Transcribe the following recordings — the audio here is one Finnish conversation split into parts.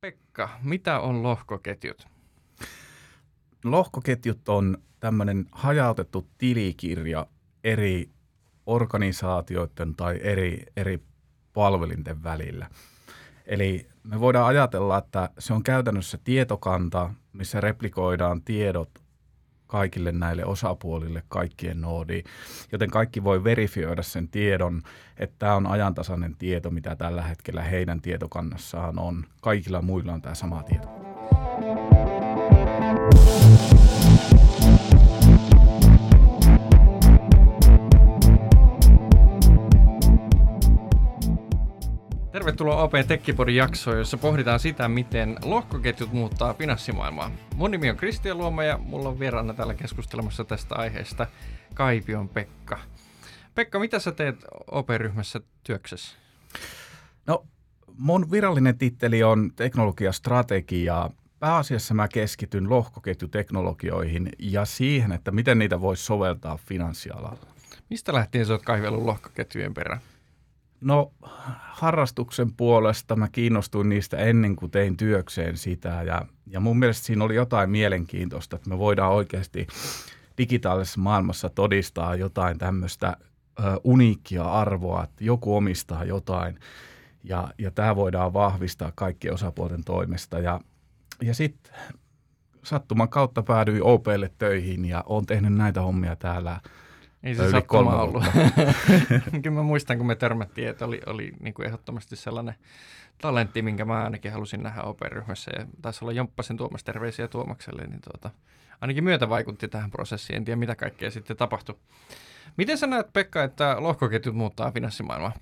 Pekka, mitä on lohkoketjut? Lohkoketjut on tämmöinen hajautettu tilikirja eri organisaatioiden tai eri, eri palvelinten välillä. Eli me voidaan ajatella, että se on käytännössä tietokanta, missä replikoidaan tiedot kaikille näille osapuolille kaikkien noodiin, joten kaikki voi verifioida sen tiedon, että tämä on ajantasainen tieto, mitä tällä hetkellä heidän tietokannassaan on. Kaikilla muilla on tämä sama tieto. Tervetuloa OP Tekkipodin jaksoon, jossa pohditaan sitä, miten lohkoketjut muuttaa finanssimaailmaa. Mun nimi on Kristian Luoma ja mulla on vieraana täällä keskustelemassa tästä aiheesta Kaipion Pekka. Pekka, mitä sä teet OP-ryhmässä työksessä? No, mun virallinen titteli on teknologiastrategia. Pääasiassa mä keskityn lohkoketjuteknologioihin ja siihen, että miten niitä voisi soveltaa finanssialalla. Mistä lähtien sä oot kaivellut lohkoketjujen perään? No harrastuksen puolesta mä kiinnostuin niistä ennen kuin tein työkseen sitä ja, ja mun mielestä siinä oli jotain mielenkiintoista, että me voidaan oikeasti digitaalisessa maailmassa todistaa jotain tämmöistä uniikkia arvoa, että joku omistaa jotain ja, ja tämä voidaan vahvistaa kaikkien osapuolten toimesta ja, ja sitten sattuman kautta päädyin OPlle töihin ja olen tehnyt näitä hommia täällä – ei se sattuma ollut. Kyllä mä muistan, kun me törmättiin, että oli, oli niin kuin ehdottomasti sellainen talentti, minkä mä ainakin halusin nähdä operyhmässä. Ja taisi olla Jomppasen Tuomas terveisiä Tuomakselle, niin tuota, ainakin myötä vaikutti tähän prosessiin. En tiedä, mitä kaikkea sitten tapahtui. Miten sä näet, Pekka, että lohkoketjut muuttaa finanssimaailmaa?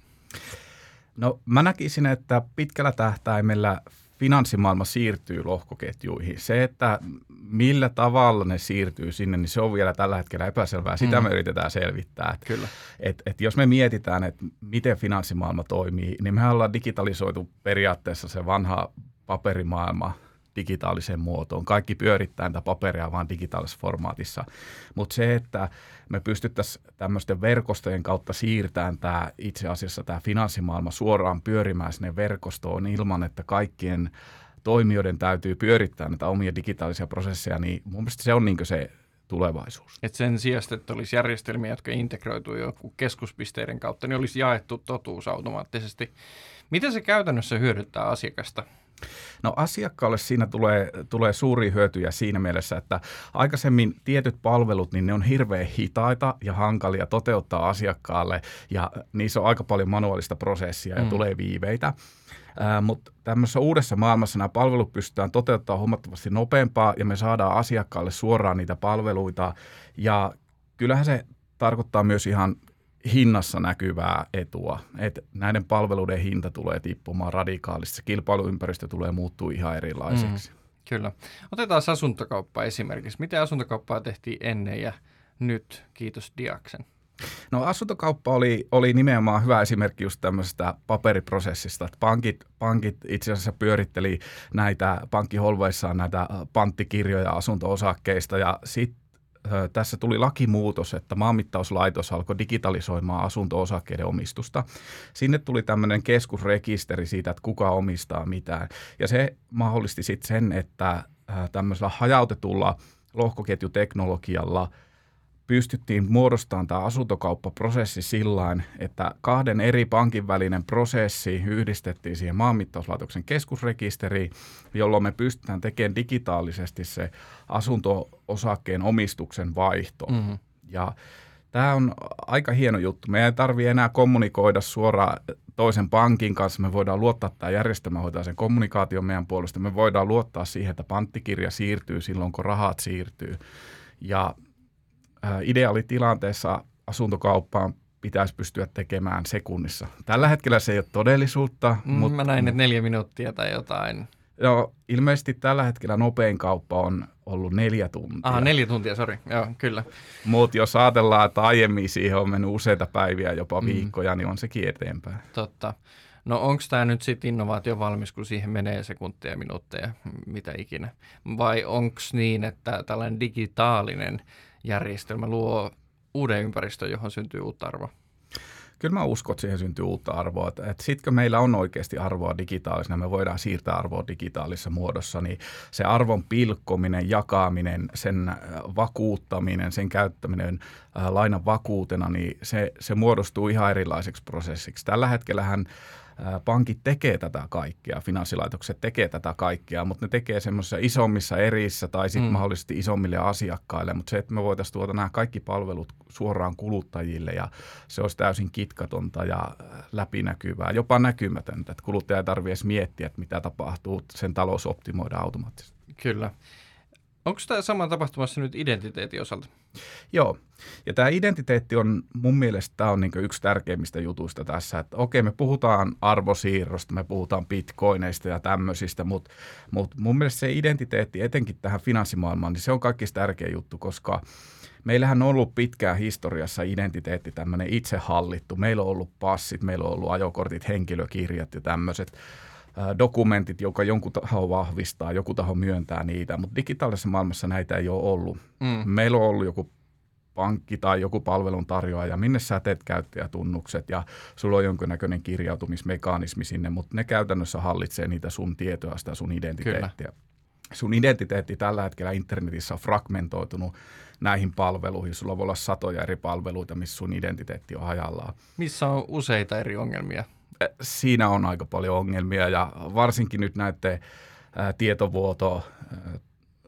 No mä näkisin, että pitkällä tähtäimellä finanssimaailma siirtyy lohkoketjuihin. Se, että millä tavalla ne siirtyy sinne, niin se on vielä tällä hetkellä epäselvää. Sitä mm. me yritetään selvittää. Et, Kyllä. Et, et jos me mietitään, että miten finanssimaailma toimii, niin me ollaan digitalisoitu periaatteessa se vanha paperimaailma – digitaaliseen muotoon. Kaikki pyörittää tätä paperia vaan digitaalisessa formaatissa. Mutta se, että me pystyttäisiin tämmöisten verkostojen kautta siirtämään tämä itse asiassa tämä finanssimaailma suoraan pyörimään sinne verkostoon ilman, että kaikkien toimijoiden täytyy pyörittää näitä omia digitaalisia prosesseja, niin mun mielestä se on niin se tulevaisuus. Et sen sijasta, että olisi järjestelmiä, jotka integroituu joku keskuspisteiden kautta, niin olisi jaettu totuus automaattisesti. Miten se käytännössä hyödyttää asiakasta? No asiakkaalle siinä tulee, tulee suuri hyötyjä siinä mielessä, että aikaisemmin tietyt palvelut, niin ne on hirveän hitaita ja hankalia toteuttaa asiakkaalle ja niissä on aika paljon manuaalista prosessia ja mm. tulee viiveitä. Äh, mutta tämmöisessä uudessa maailmassa nämä palvelut pystytään toteuttamaan huomattavasti nopeampaa ja me saadaan asiakkaalle suoraan niitä palveluita ja kyllähän se tarkoittaa myös ihan hinnassa näkyvää etua. Et näiden palveluiden hinta tulee tippumaan radikaalisti. Se kilpailuympäristö tulee muuttua ihan erilaiseksi. Mm, kyllä. Otetaan asuntokauppa esimerkiksi. Miten asuntokauppaa tehtiin ennen ja nyt? Kiitos Diaksen. No asuntokauppa oli, oli nimenomaan hyvä esimerkki just tämmöisestä paperiprosessista, että pankit, pankit itse asiassa pyöritteli näitä pankkiholveissaan näitä panttikirjoja asunto-osakkeista ja sitten tässä tuli lakimuutos, että maanmittauslaitos alkoi digitalisoimaan asunto-osakkeiden omistusta. Sinne tuli tämmöinen keskusrekisteri siitä, että kuka omistaa mitään. Ja se mahdollisti sitten sen, että tämmöisellä hajautetulla lohkoketjuteknologialla – pystyttiin muodostamaan tämä asuntokauppaprosessi sillä että kahden eri pankin välinen prosessi yhdistettiin siihen maanmittauslaitoksen keskusrekisteriin, jolloin me pystytään tekemään digitaalisesti se asunto-osakkeen omistuksen vaihto. Mm-hmm. Ja tämä on aika hieno juttu. Me ei tarvitse enää kommunikoida suoraan toisen pankin kanssa. Me voidaan luottaa, että tämä järjestelmä hoitaa sen kommunikaation meidän puolesta. Me voidaan luottaa siihen, että panttikirja siirtyy silloin, kun rahat siirtyy. Ja ideaalitilanteessa asuntokauppaan pitäisi pystyä tekemään sekunnissa. Tällä hetkellä se ei ole todellisuutta. Mm, mutta, mä näin, että neljä minuuttia tai jotain. Joo, ilmeisesti tällä hetkellä nopein kauppa on ollut neljä tuntia. Ah, neljä tuntia, sori. Joo, kyllä. Mutta jos ajatellaan, että aiemmin siihen on mennyt useita päiviä, jopa mm. viikkoja, mm. niin on sekin eteenpäin. Totta. No onko tämä nyt sitten innovaatio valmis, kun siihen menee sekuntia, minuutteja, mitä ikinä? Vai onko niin, että tällainen digitaalinen järjestelmä luo uuden ympäristön, johon syntyy uutta arvoa? kyllä mä uskon, että siihen syntyy uutta arvoa. Että, sitten kun meillä on oikeasti arvoa digitaalisena, me voidaan siirtää arvoa digitaalisessa muodossa, niin se arvon pilkkominen, jakaminen, sen vakuuttaminen, sen käyttäminen lainan vakuutena, niin se, se muodostuu ihan erilaiseksi prosessiksi. Tällä hetkellähän pankit tekee tätä kaikkea, finanssilaitokset tekee tätä kaikkea, mutta ne tekee semmoisissa isommissa erissä tai sitten mm. mahdollisesti isommille asiakkaille, mutta se, että me voitaisiin tuoda nämä kaikki palvelut suoraan kuluttajille ja se olisi täysin kitkatonta ja läpinäkyvää, jopa näkymätöntä, että kuluttaja ei tarvitse edes miettiä, että mitä tapahtuu, sen talous optimoidaan automaattisesti. Kyllä. Onko tämä sama tapahtumassa nyt identiteetin osalta? Joo, ja tämä identiteetti on mun mielestä tämä on niin yksi tärkeimmistä jutuista tässä, että okei me puhutaan arvosiirrosta, me puhutaan bitcoineista ja tämmöisistä, mutta, mutta mun mielestä se identiteetti etenkin tähän finanssimaailmaan, niin se on kaikista tärkein juttu, koska meillähän on ollut pitkään historiassa identiteetti tämmöinen itsehallittu. Meillä on ollut passit, meillä on ollut ajokortit, henkilökirjat ja tämmöiset dokumentit, joka jonkun taho vahvistaa, joku taho myöntää niitä, mutta digitaalisessa maailmassa näitä ei ole ollut. Mm. Meillä on ollut joku pankki tai joku palveluntarjoaja, minne sä teet käyttäjätunnukset ja sulla on jonkinnäköinen kirjautumismekanismi sinne, mutta ne käytännössä hallitsee niitä sun tietoa, sitä sun identiteettiä. Kyllä. Sun identiteetti tällä hetkellä internetissä on fragmentoitunut näihin palveluihin. Sulla voi olla satoja eri palveluita, missä sun identiteetti on hajallaan. Missä on useita eri ongelmia? Siinä on aika paljon ongelmia ja varsinkin nyt näiden tietovuoto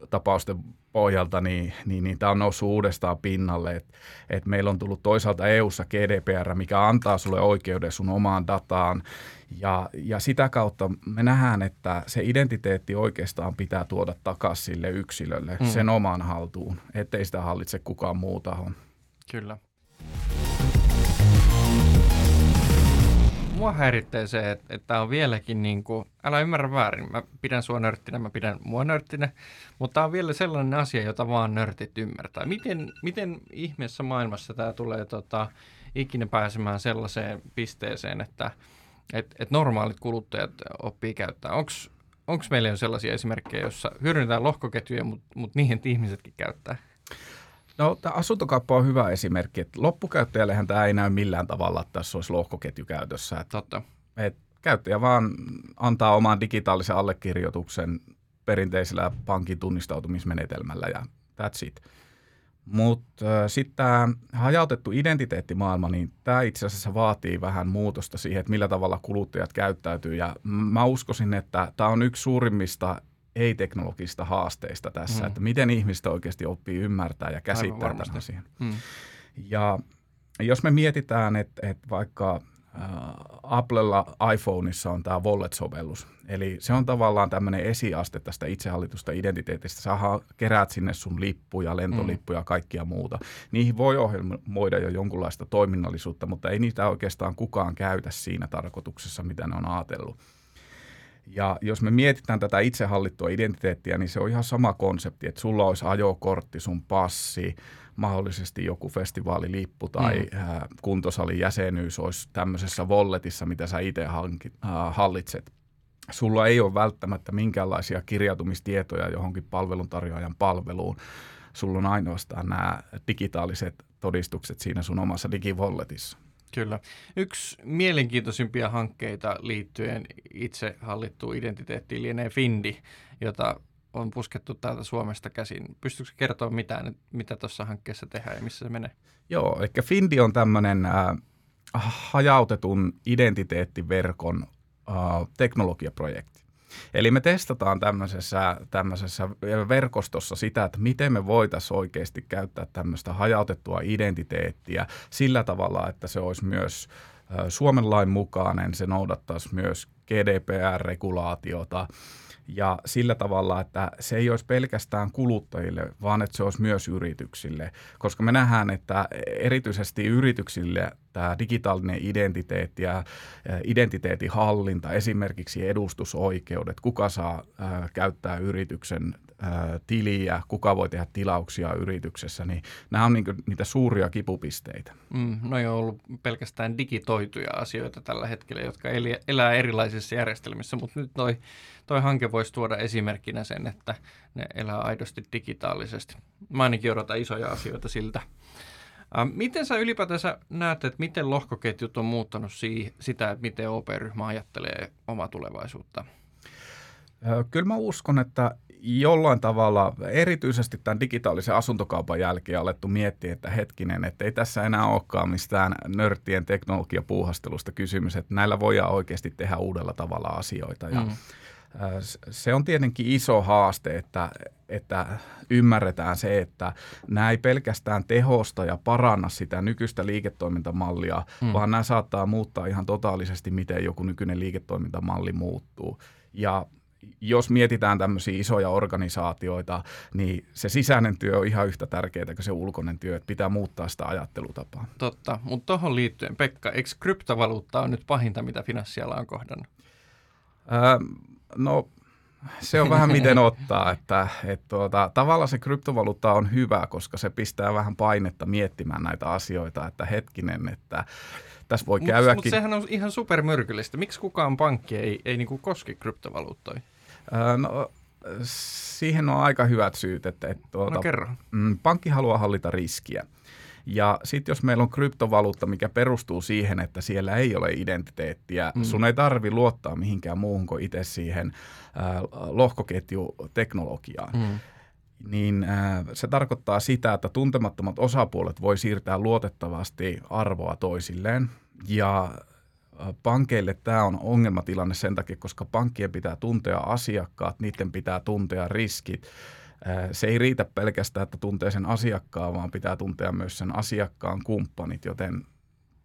tapausten pohjalta, niin, niin, niin tämä on noussut uudestaan pinnalle. Et, et meillä on tullut toisaalta EU-ssa GDPR, mikä antaa sulle oikeuden sun omaan dataan, ja, ja sitä kautta me nähdään, että se identiteetti oikeastaan pitää tuoda takaisin sille yksilölle, mm. sen omaan haltuun, ettei sitä hallitse kukaan muu taho. Kyllä. Mua häiritsee se, että, että on vieläkin niin kuin, älä ymmärrä väärin, mä pidän sua nörttinä, mä pidän mua nörttinä, mutta tämä on vielä sellainen asia, jota vaan nörtit ymmärtää. Miten, miten ihmeessä maailmassa tämä tulee tota, ikinä pääsemään sellaiseen pisteeseen, että et, et normaalit kuluttajat oppii käyttää? Onko meillä jo sellaisia esimerkkejä, joissa hyödynnetään lohkoketjuja, mutta mut niihin ihmisetkin käyttää? No tämä asuntokauppa on hyvä esimerkki, että loppukäyttäjällehän tämä ei näy millään tavalla, että tässä olisi lohkoketju käytössä. Että, Totta. Et käyttäjä vaan antaa oman digitaalisen allekirjoituksen perinteisellä pankin tunnistautumismenetelmällä ja that's it. Mutta äh, sitten tämä hajautettu identiteettimaailma, niin tämä itse asiassa vaatii vähän muutosta siihen, että millä tavalla kuluttajat käyttäytyy. Ja mä uskoisin, että tämä on yksi suurimmista ei-teknologista haasteista tässä, mm. että miten ihmistä oikeasti oppii ymmärtää ja käsittää tämän asian. Mm. Ja jos me mietitään, että, että vaikka äh, Applella iPhoneissa on tämä Wallet-sovellus, eli se on tavallaan tämmöinen esiaste tästä itsehallitusta identiteetistä. Sä keräät sinne sun lippuja, lentolippuja ja kaikkia muuta. Niihin voi ohjelmoida jo jonkunlaista toiminnallisuutta, mutta ei niitä oikeastaan kukaan käytä siinä tarkoituksessa, mitä ne on ajatellut. Ja jos me mietitään tätä itsehallittua identiteettiä, niin se on ihan sama konsepti, että sulla olisi ajokortti, sun passi, mahdollisesti joku festivaalilippu tai mm. kuntosalin jäsenyys olisi tämmöisessä volletissa, mitä sä itse hallitset. Sulla ei ole välttämättä minkäänlaisia kirjautumistietoja johonkin palveluntarjoajan palveluun. Sulla on ainoastaan nämä digitaaliset todistukset siinä sun omassa digivolletissa. Kyllä. Yksi mielenkiintoisimpia hankkeita liittyen itse hallittuun identiteettiin lienee Findi, jota on puskettu täältä Suomesta käsin. Pystytkö kertoa mitään, mitä tuossa hankkeessa tehdään ja missä se menee? Joo, eli Findi on tämmöinen äh, hajautetun identiteettiverkon äh, teknologiaprojekti. Eli me testataan tämmöisessä, tämmöisessä verkostossa sitä, että miten me voitaisiin oikeasti käyttää tämmöistä hajautettua identiteettiä sillä tavalla, että se olisi myös Suomen lain mukainen, se noudattaisi myös GDPR-regulaatiota ja sillä tavalla, että se ei olisi pelkästään kuluttajille, vaan että se olisi myös yrityksille, koska me nähdään, että erityisesti yrityksille tämä digitaalinen identiteetti ja identiteetin hallinta, esimerkiksi edustusoikeudet, kuka saa käyttää yrityksen tiliä, kuka voi tehdä tilauksia yrityksessä, niin nämä on niin niitä suuria kipupisteitä. Mm, no ei ole ollut pelkästään digitoituja asioita tällä hetkellä, jotka elää erilaisissa järjestelmissä, mutta nyt toi, toi hanke voisi tuoda esimerkkinä sen, että ne elää aidosti digitaalisesti. Mä ainakin odotan isoja asioita siltä. Miten sä ylipäätänsä näet, että miten lohkoketjut on muuttanut siihen, sitä, että miten OP-ryhmä ajattelee omaa tulevaisuutta? Kyllä mä uskon, että jollain tavalla, erityisesti tämän digitaalisen asuntokaupan jälkeen alettu miettiä, että hetkinen, että ei tässä enää olekaan mistään nörttien teknologiapuuhastelusta kysymys, että näillä voidaan oikeasti tehdä uudella tavalla asioita. Ja mm. Se on tietenkin iso haaste, että, että ymmärretään se, että nämä ei pelkästään tehosta ja paranna sitä nykyistä liiketoimintamallia, mm. vaan nämä saattaa muuttaa ihan totaalisesti, miten joku nykyinen liiketoimintamalli muuttuu. Ja jos mietitään tämmöisiä isoja organisaatioita, niin se sisäinen työ on ihan yhtä tärkeää kuin se ulkoinen työ, että pitää muuttaa sitä ajattelutapaa. Totta, mutta tuohon liittyen, Pekka, eikö kryptovaluutta on nyt pahinta, mitä finanssiala on kohdannut? Öö, no se on vähän miten ottaa, että, että tuota, tavallaan se kryptovaluutta on hyvä, koska se pistää vähän painetta miettimään näitä asioita, että hetkinen, että tässä voi mut, käydäkin. Mutta sehän on ihan supermyrkyllistä. Miksi kukaan pankki ei, ei niinku koske kryptovaluuttoja? Öö, no, siihen on aika hyvät syyt. Että, että tuota, no kerro. Mm, pankki haluaa hallita riskiä. Ja sitten jos meillä on kryptovaluutta, mikä perustuu siihen, että siellä ei ole identiteettiä, mm. sun ei tarvi luottaa mihinkään muuhun kuin itse siihen äh, lohkoketjuteknologiaan. Mm niin äh, se tarkoittaa sitä, että tuntemattomat osapuolet voi siirtää luotettavasti arvoa toisilleen. Ja pankeille tämä on ongelmatilanne sen takia, koska pankkien pitää tuntea asiakkaat, niiden pitää tuntea riskit. Se ei riitä pelkästään, että tuntee sen asiakkaan, vaan pitää tuntea myös sen asiakkaan kumppanit, joten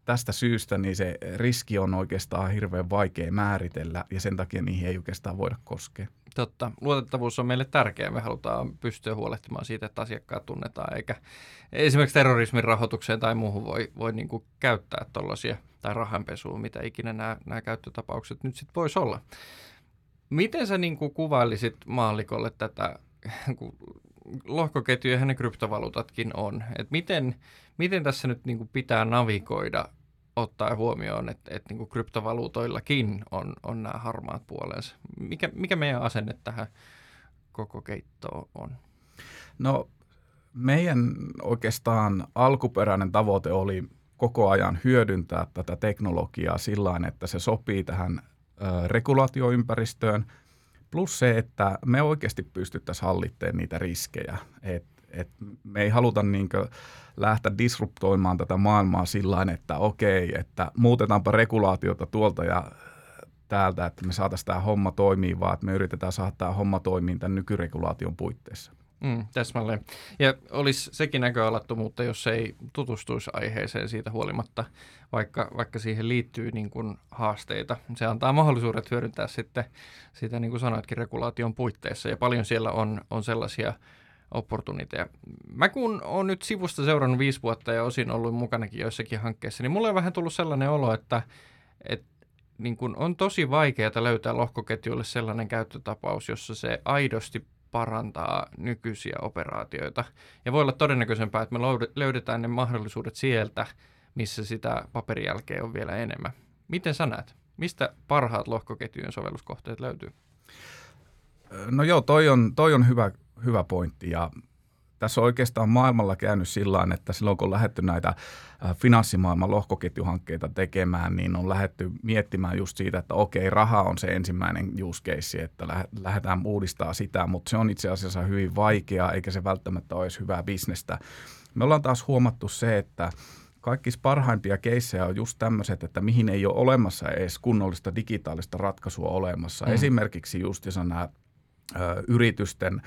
tästä syystä niin se riski on oikeastaan hirveän vaikea määritellä ja sen takia niihin ei oikeastaan voida koskea. Totta. Luotettavuus on meille tärkeä. Me halutaan pystyä huolehtimaan siitä, että asiakkaat tunnetaan, eikä esimerkiksi terrorismin rahoitukseen tai muuhun voi, voi niin kuin käyttää tuollaisia, tai rahanpesuun, mitä ikinä nämä, nämä käyttötapaukset nyt sitten voisi olla. Miten sä niin kuin kuvailisit maallikolle tätä, lohkoketjuja ja ne kryptovaluutatkin on, että miten, miten tässä nyt niin kuin pitää navigoida ottaa huomioon, että, että niin kuin kryptovaluutoillakin on, on nämä harmaat puolensa. Mikä, mikä meidän asenne tähän koko keittoon on? No meidän oikeastaan alkuperäinen tavoite oli koko ajan hyödyntää tätä teknologiaa sillä että se sopii tähän regulaatioympäristöön, plus se, että me oikeasti pystyttäisiin hallittamaan niitä riskejä. Et, et me ei haluta niinkö lähteä disruptoimaan tätä maailmaa sillä että okei, että muutetaanpa regulaatiota tuolta ja täältä, että me saataisiin tämä homma toimii, vaan että me yritetään saada tämä homma toimii tämän nykyregulaation puitteissa. Mm, täsmälleen. Ja olisi sekin näköalattomuutta, jos ei tutustuisi aiheeseen siitä huolimatta, vaikka, vaikka siihen liittyy niin kuin haasteita. Se antaa mahdollisuudet hyödyntää sitten sitä, niin kuin sanoitkin, regulaation puitteissa. Ja paljon siellä on, on sellaisia opportuniteja. Mä kun olen nyt sivusta seurannut viisi vuotta ja osin ollut mukanakin joissakin hankkeissa, niin mulle on vähän tullut sellainen olo, että, että niin kun on tosi vaikeaa löytää lohkoketjuille sellainen käyttötapaus, jossa se aidosti parantaa nykyisiä operaatioita. Ja voi olla todennäköisempää, että me löydetään ne mahdollisuudet sieltä, missä sitä paperijälkeä on vielä enemmän. Miten sä näet? Mistä parhaat lohkoketjujen sovelluskohteet löytyy? No joo, toi on, toi on hyvä, hyvä pointti ja tässä on oikeastaan maailmalla käynyt sillä että silloin kun on lähdetty näitä finanssimaailman lohkoketjuhankkeita tekemään, niin on lähdetty miettimään just siitä, että okei, raha on se ensimmäinen use case, että lähdetään uudistaa sitä, mutta se on itse asiassa hyvin vaikeaa, eikä se välttämättä ole edes hyvää bisnestä. Me ollaan taas huomattu se, että kaikki parhaimpia keissejä on just tämmöiset, että mihin ei ole olemassa edes kunnollista digitaalista ratkaisua olemassa. Mm. Esimerkiksi just nämä yritysten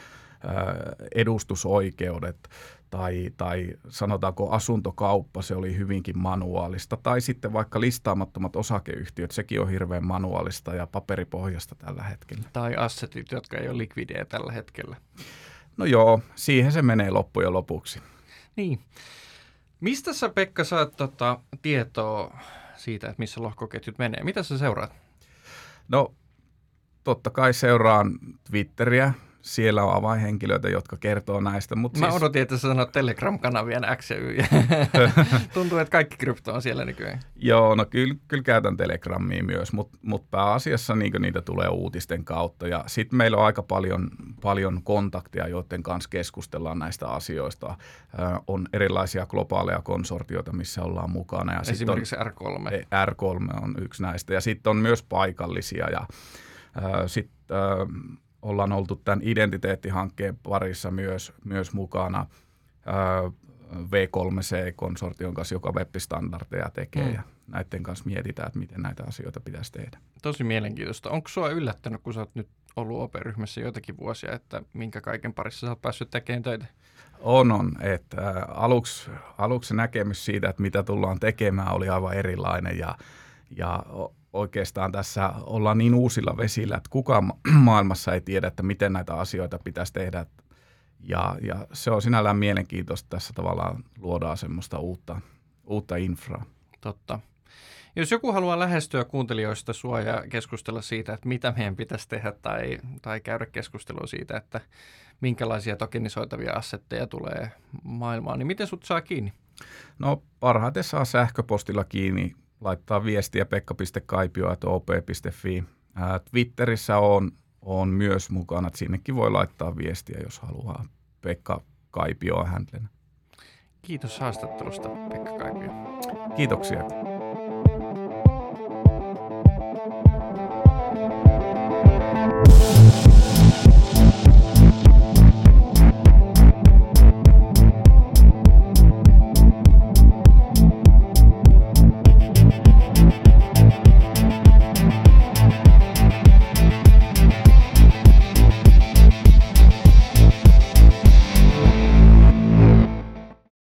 edustusoikeudet tai, tai sanotaanko asuntokauppa, se oli hyvinkin manuaalista. Tai sitten vaikka listaamattomat osakeyhtiöt, sekin on hirveän manuaalista ja paperipohjasta tällä hetkellä. Tai assetit, jotka ei ole likvidejä tällä hetkellä. No joo, siihen se menee loppujen lopuksi. Niin. Mistä sä Pekka saat tota, tietoa siitä, että missä lohkoketjut menee? Mitä sä seuraat? No totta kai seuraan Twitteriä, siellä on avainhenkilöitä, jotka kertoo näistä. Mutta Mä siis, odotin, että sä sanot Telegram-kanavien X ja Y. Tuntuu, että kaikki krypto on siellä nykyään. Joo, no kyllä, kyllä käytän Telegramia myös, mutta mut pääasiassa niin niitä tulee uutisten kautta. Ja sitten meillä on aika paljon, paljon kontakteja, joiden kanssa keskustellaan näistä asioista. On erilaisia globaaleja konsortioita, missä ollaan mukana. Ja Esimerkiksi on, R3. R3 on yksi näistä. Ja sitten on myös paikallisia ja sitten ollaan oltu tämän identiteettihankkeen parissa myös, myös mukana V3C-konsortion kanssa, joka web-standardeja tekee mm. ja näiden kanssa mietitään, että miten näitä asioita pitäisi tehdä. Tosi mielenkiintoista. Onko sinua yllättänyt, kun sä oot nyt ollut OP-ryhmässä joitakin vuosia, että minkä kaiken parissa sä oot päässyt tekemään töitä? On, on. Että aluksi, aluksi näkemys siitä, että mitä tullaan tekemään, oli aivan erilainen ja, ja oikeastaan tässä ollaan niin uusilla vesillä, että kukaan maailmassa ei tiedä, että miten näitä asioita pitäisi tehdä. Ja, ja se on sinällään mielenkiintoista. Tässä tavallaan luodaan semmoista uutta, uutta infraa. Totta. Jos joku haluaa lähestyä kuuntelijoista sua ja keskustella siitä, että mitä meidän pitäisi tehdä tai, tai käydä keskustelua siitä, että minkälaisia tokenisoitavia assetteja tulee maailmaan, niin miten sut saa kiinni? No parhaiten saa sähköpostilla kiinni laittaa viestiä pekka.kaipio.op.fi. Twitterissä on, on myös mukana, että sinnekin voi laittaa viestiä, jos haluaa. Pekka Kaipio on Kiitos haastattelusta, Pekka Kaipio. Kiitoksia.